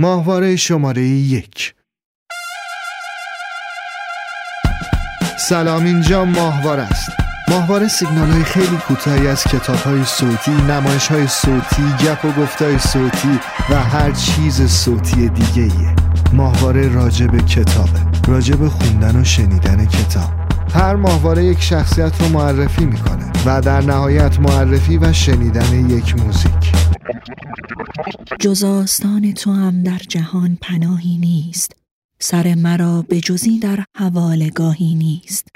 ماهواره شماره یک. سلام اینجا ماهواره است. ماهواره سیگنال های خیلی کوتاهی از کتاب های صوتی نمایش های صوتی گپ و گفتای صوتی و هر چیز صوتی دیگه ایه ماهواره راجب کتابه. راجب خوندن و شنیدن کتاب. هر ماهواره یک شخصیت رو معرفی می‌کنه و در نهایت معرفی و شنیدن یک موزیک. جز آستان تو هم در جهان پناهی نیست. سر مرا به جزی در حوالگاهی نیست.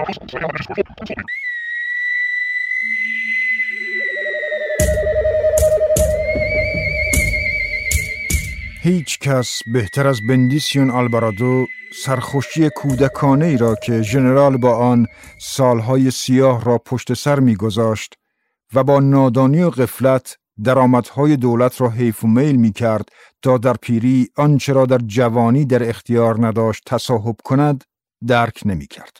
هیچ کس بهتر از بندیسیون آلبارادو سرخوشی کودکانه ای را که ژنرال با آن سالهای سیاه را پشت سر میگذاشت و با نادانی و غفلت درآمدهای دولت را حیف و میل می کرد تا در پیری آنچه را در جوانی در اختیار نداشت تصاحب کند درک نمی کرد.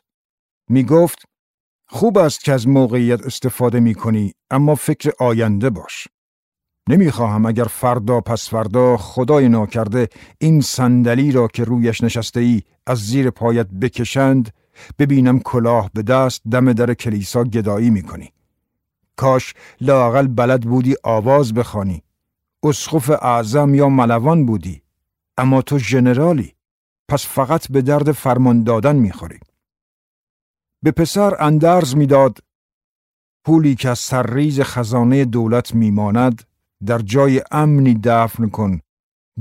می گفت خوب است که از موقعیت استفاده می کنی اما فکر آینده باش. نمی‌خواهم اگر فردا پس فردا خدای ناکرده این صندلی را که رویش نشسته ای از زیر پایت بکشند ببینم کلاه به دست دم در کلیسا گدایی می‌کنی. کاش لاقل بلد بودی آواز بخوانی. اسخف اعظم یا ملوان بودی. اما تو ژنرالی. پس فقط به درد فرمان دادن می‌خوری. به پسر اندرز می‌داد پولی که از سرریز خزانه دولت میماند در جای امنی دفن کن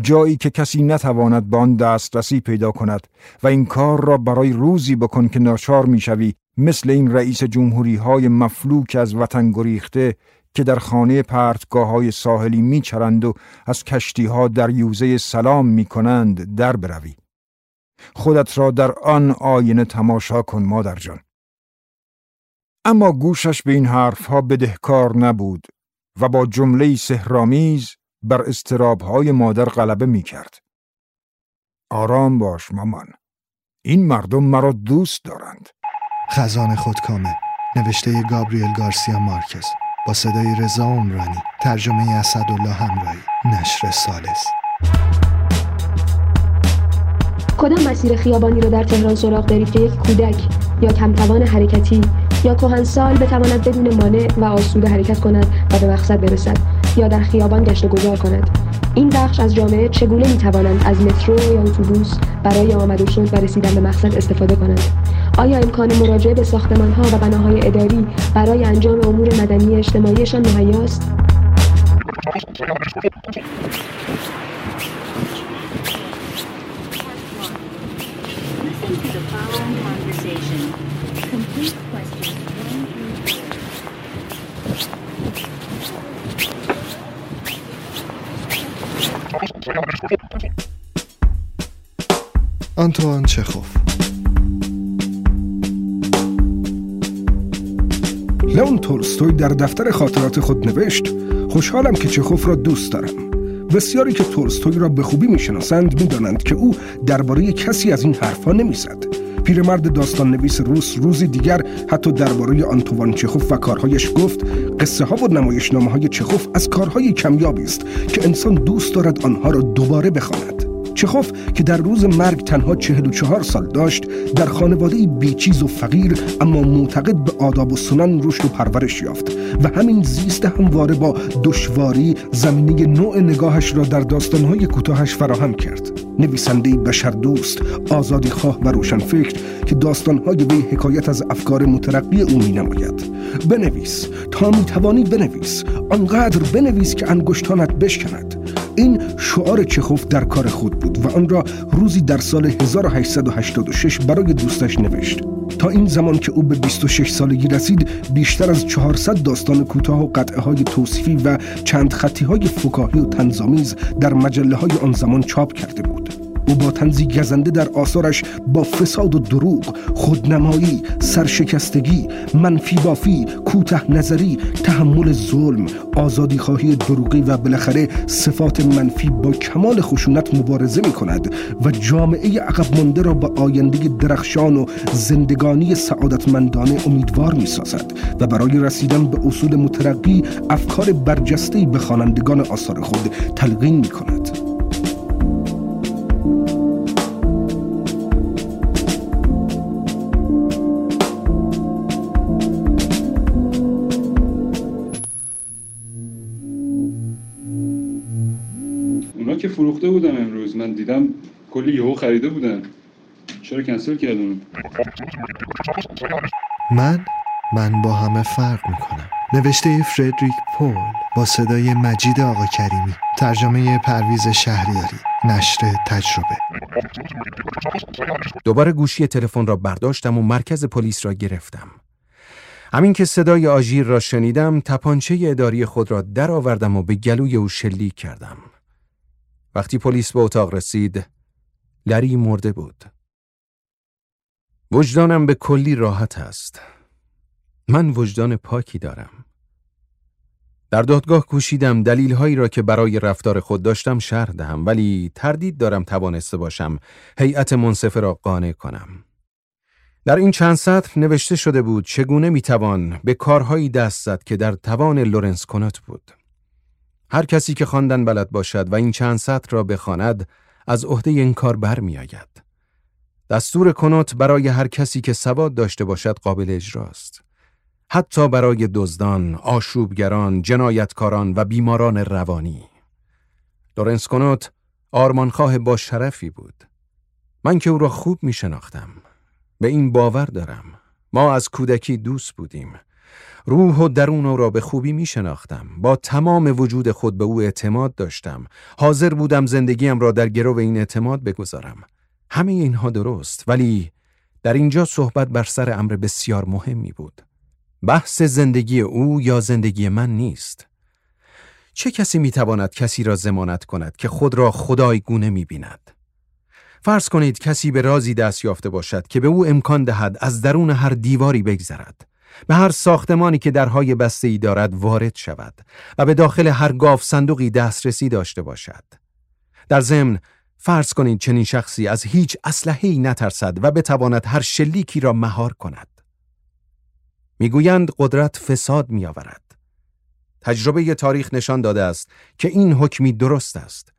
جایی که کسی نتواند به آن دسترسی پیدا کند و این کار را برای روزی بکن که ناچار می‌شوی مثل این رئیس جمهوری های مفلوک از وطن گریخته که در خانه پرتگاه های ساحلی میچرند و از کشتی ها در یوزه سلام می‌کنند در بروی. خودت را در آن آینه تماشا کن مادر جان. اما گوشش به این حرفها بدهکار نبود و با جمله سهرامیز بر استرابهای مادر غلبه می کرد. آرام باش مامان. این مردم مرا دوست دارند. خزان خودکامه نوشته گابریل گارسیا مارکز با صدای رضا عمرانی ترجمه اسدالله همراهی نشر سالس کدام مسیر خیابانی را در تهران سراغ دارید که یک کودک یا کمتوان حرکتی یا کهنسال بتواند بدون مانع و آسوده حرکت کند و به مقصد برسد یا در خیابان گشت و گذار کند. این بخش از جامعه چگونه می توانند از مترو یا اتوبوس برای آمد و شد و رسیدن به مقصد استفاده کنند آیا امکان مراجعه به ساختمان ها و بناهای اداری برای انجام امور مدنی اجتماعیشان مهیاست؟ آنتوان چخوف. لئون تولستوی در دفتر خاطرات خود نوشت خوشحالم که چخوف را دوست دارم. بسیاری که تولستوی را به خوبی می‌شناسند می‌دانند که او درباره کسی از این حرفها نمی‌زد. پیرمرد داستان نویس روس روزی دیگر حتی درباره آنتوان چخوف و کارهایش گفت قصه ها و نمایشنامه های چخوف از کارهای کمیابی است که انسان دوست دارد آنها را دوباره بخواند. چخوف که در روز مرگ تنها چهل و چهار سال داشت در خانواده بیچیز و فقیر اما معتقد به آداب و سنن رشد و پرورش یافت و همین زیست همواره با دشواری زمینه نوع نگاهش را در داستانهای کوتاهش فراهم کرد. نویسنده بشر دوست آزادی خواه و روشنفکر که داستانهای وی حکایت از افکار مترقی او می نماید بنویس تا می توانی بنویس. آنقدر بنویس که انگشتانت بشکند. این شعار چخوف در کار خود بود و آن را روزی در سال 1886 برای دوستش نوشت. تا این زمان که او به 26 سالگی رسید بیشتر از 400 داستان کوتاه و قطعه های توصیفی و چند خطی های فکاهی و تنظامیز در مجله های آن زمان چاپ کرده بود. او با تنزی گزنده در آثارش با فساد و دروغ خودنمایی سرشکستگی منفی بافی کوته نظری تحمل ظلم آزادی خواهی دروغی و بالاخره صفات منفی با کمال خشونت مبارزه می کند و جامعه عقب مانده را به آینده درخشان و زندگانی سعادتمندانه امیدوار می سازد و برای رسیدن به اصول مترقی افکار برجسته به خوانندگان آثار خود تلقین می کند. دیدم کلی یهو خریده بودن. چرا کنسل کردون من من با همه فرق می‌کنم. نوشته فردریک پول با صدای مجید آقا کریمی. ترجمه پرویز شهریاری. نشر تجربه. دوباره گوشی تلفن را برداشتم و مرکز پلیس را گرفتم. همین که صدای آژیر را شنیدم تپانچه اداری خود را درآوردم و به گلوی او شلیک کردم. وقتی پلیس به اتاق رسید لری مرده بود. وجدانم به کلی راحت است. من وجدان پاکی دارم. در دادگاه کوشیدم دلیلهایی را که برای رفتار خود داشتم شرح دهم ولی تردید دارم توانسته باشم هیئت منصفه را قانع کنم. در این چند سطر نوشته شده بود چگونه می‌توان به کارهایی دست زد که در توان لورنس کنت بود. هر کسی که خواندن بلد باشد و این چند سطر را بخواند از عهده این کار برمیآید دستور کنوت برای هر کسی که سواد داشته باشد قابل اجراست. حتی برای دزدان، آشوبگران، جنایتکاران و بیماران روانی. لورنس کنوت آرمانخواه با شرفی بود. من که او را خوب می شناختم. به این باور دارم. ما از کودکی دوست بودیم. روح و درون او را به خوبی می شناختم. با تمام وجود خود به او اعتماد داشتم. حاضر بودم زندگیم را در گرو این اعتماد بگذارم. همه اینها درست ولی در اینجا صحبت بر سر امر بسیار مهمی بود. بحث زندگی او یا زندگی من نیست. چه کسی می‌تواند کسی را زمانت کند که خود را خدای گونه می بیند؟ فرض کنید کسی به رازی دست یافته باشد که به او امکان دهد از درون هر دیواری بگذرد. به هر ساختمانی که درهای بسته ای دارد وارد شود و به داخل هر گاف صندوقی دسترسی داشته باشد. در ضمن فرض کنید چنین شخصی از هیچ اسلحه‌ای نترسد و بتواند هر شلیکی را مهار کند. می‌گویند قدرت فساد میآورد. تجربه تاریخ نشان داده است که این حکمی درست است.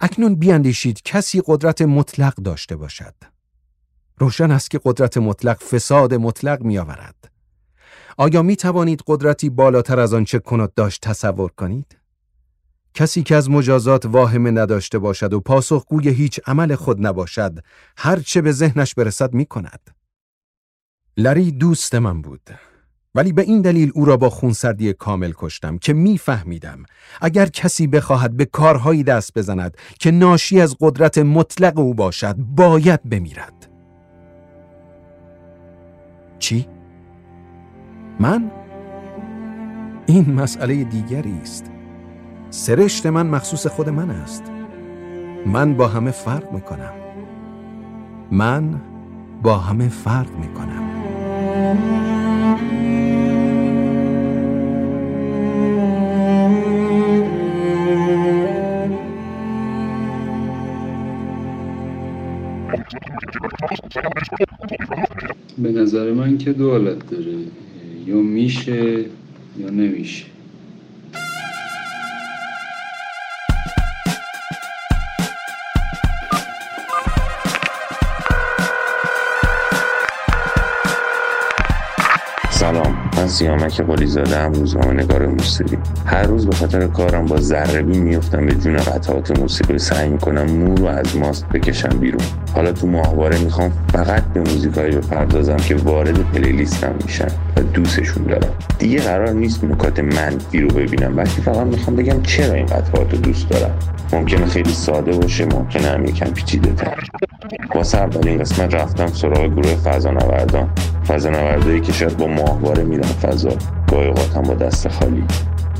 اکنون بیاندیشید کسی قدرت مطلق داشته باشد. روشن است که قدرت مطلق فساد مطلق میآورد. آیا می توانید قدرتی بالاتر از آنچه کنات داشت تصور کنید؟ کسی که از مجازات واهمه نداشته باشد و پاسخگوی هیچ عمل خود نباشد هر چه به ذهنش برسد می کند. لری دوست من بود ولی به این دلیل او را با خونسردی کامل کشتم که میفهمیدم اگر کسی بخواهد به کارهایی دست بزند که ناشی از قدرت مطلق او باشد باید بمیرد چی؟ من؟ این مسئله دیگری است. سرشت من مخصوص خود من است. من با همه فرق می‌کنم. من با همه فرق می‌کنم. به نظر من که دو حالت داره. یا میشه یا نمیشه. سلام من سیامک قلی زاده هم روزنامه نگار موسیقی. هر روز به خاطر کارم با ذربی میفتم به جون قطعات موسیقی. سعی می‌کنم نور رو از ماست بکشم بیرون. حالا تو ماهواره می‌خوام فقط به موزیکایی بپردازم که وارد پلیلیستم میشن دوستشون دارم. دیگه قرار نیست نکات منفی رو ببینم بلکه فقط می‌خوام بگم چرا این قطعات رو دوست دارم. ممکنه خیلی ساده باشه ممکنه هم یکم پیچیده تر. واسه اولین قسمت رفتم سراغ گروه فضانوردان. فضانوردایی که شاید با ماهواره میرن فضا. گاهی هم با دست خالی.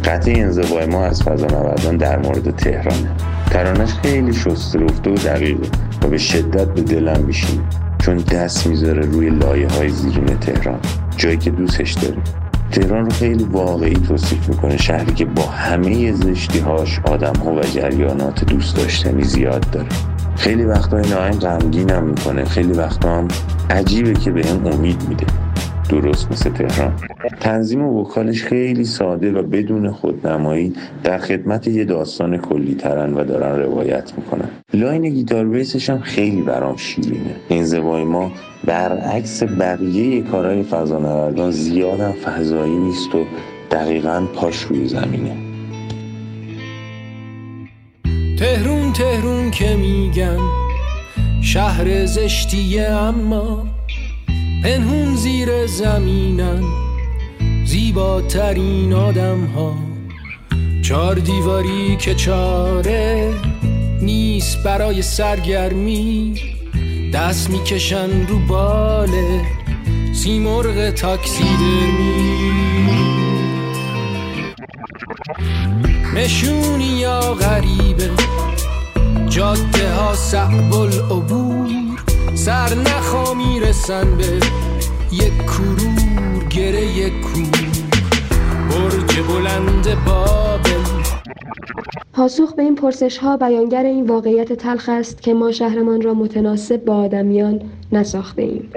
قطعه انزوای ما از فضانوردان در مورد تهرانه. ترانش خیلی شسته رفته و دقیقه و به شدت به دلم میشینه. چون دست می‌ذاره روی لایه های زیرین تهران. جایی که دوستش داره تهران رو خیلی واقعی توصیف می‌کنه شهری که با همه زشتی هاش آدم ها و جریانات دوست داشتنی زیاد داره. خیلی وقتا این آهنگ غمگینم می‌کنه. خیلی وقتا هم عجیبه که به هم امید میده. درست مثل تهران. تنظیم و وکالش خیلی ساده و بدون خودنمایی در خدمت یه داستان کلی ترن و دارن روایت می‌کنن. لاین گیتار بیسش هم خیلی برام شیرینه. این زوای ما برعکس بقیه کارهای فضانوردان زیادم فضایی نیست و دقیقا پاش روی زمینه. تهرون تهرون که میگن شهر زشتیه اما پنهون زیر زمینن زیباترین آدم ها چار دیواری که چاره نیست برای سرگرمی. دست می‌کشن رو باله سیمرغ تاکسی درمی نشونی یا غریبه جاده ها صعب العبور سر نخوا می‌رسن به یک کرور گره یک کور. برج بلند بابل. پاسخ به این پرسش ها بیانگر این واقعیت تلخ است که ما شهرمان را متناسب با آدمیان نساخته ایم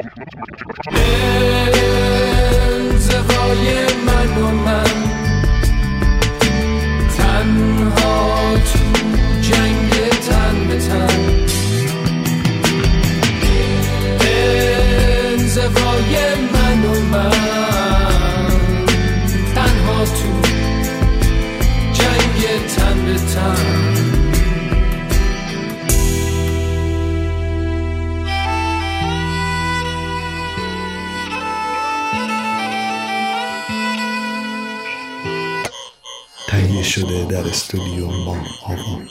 استودیو ما آوان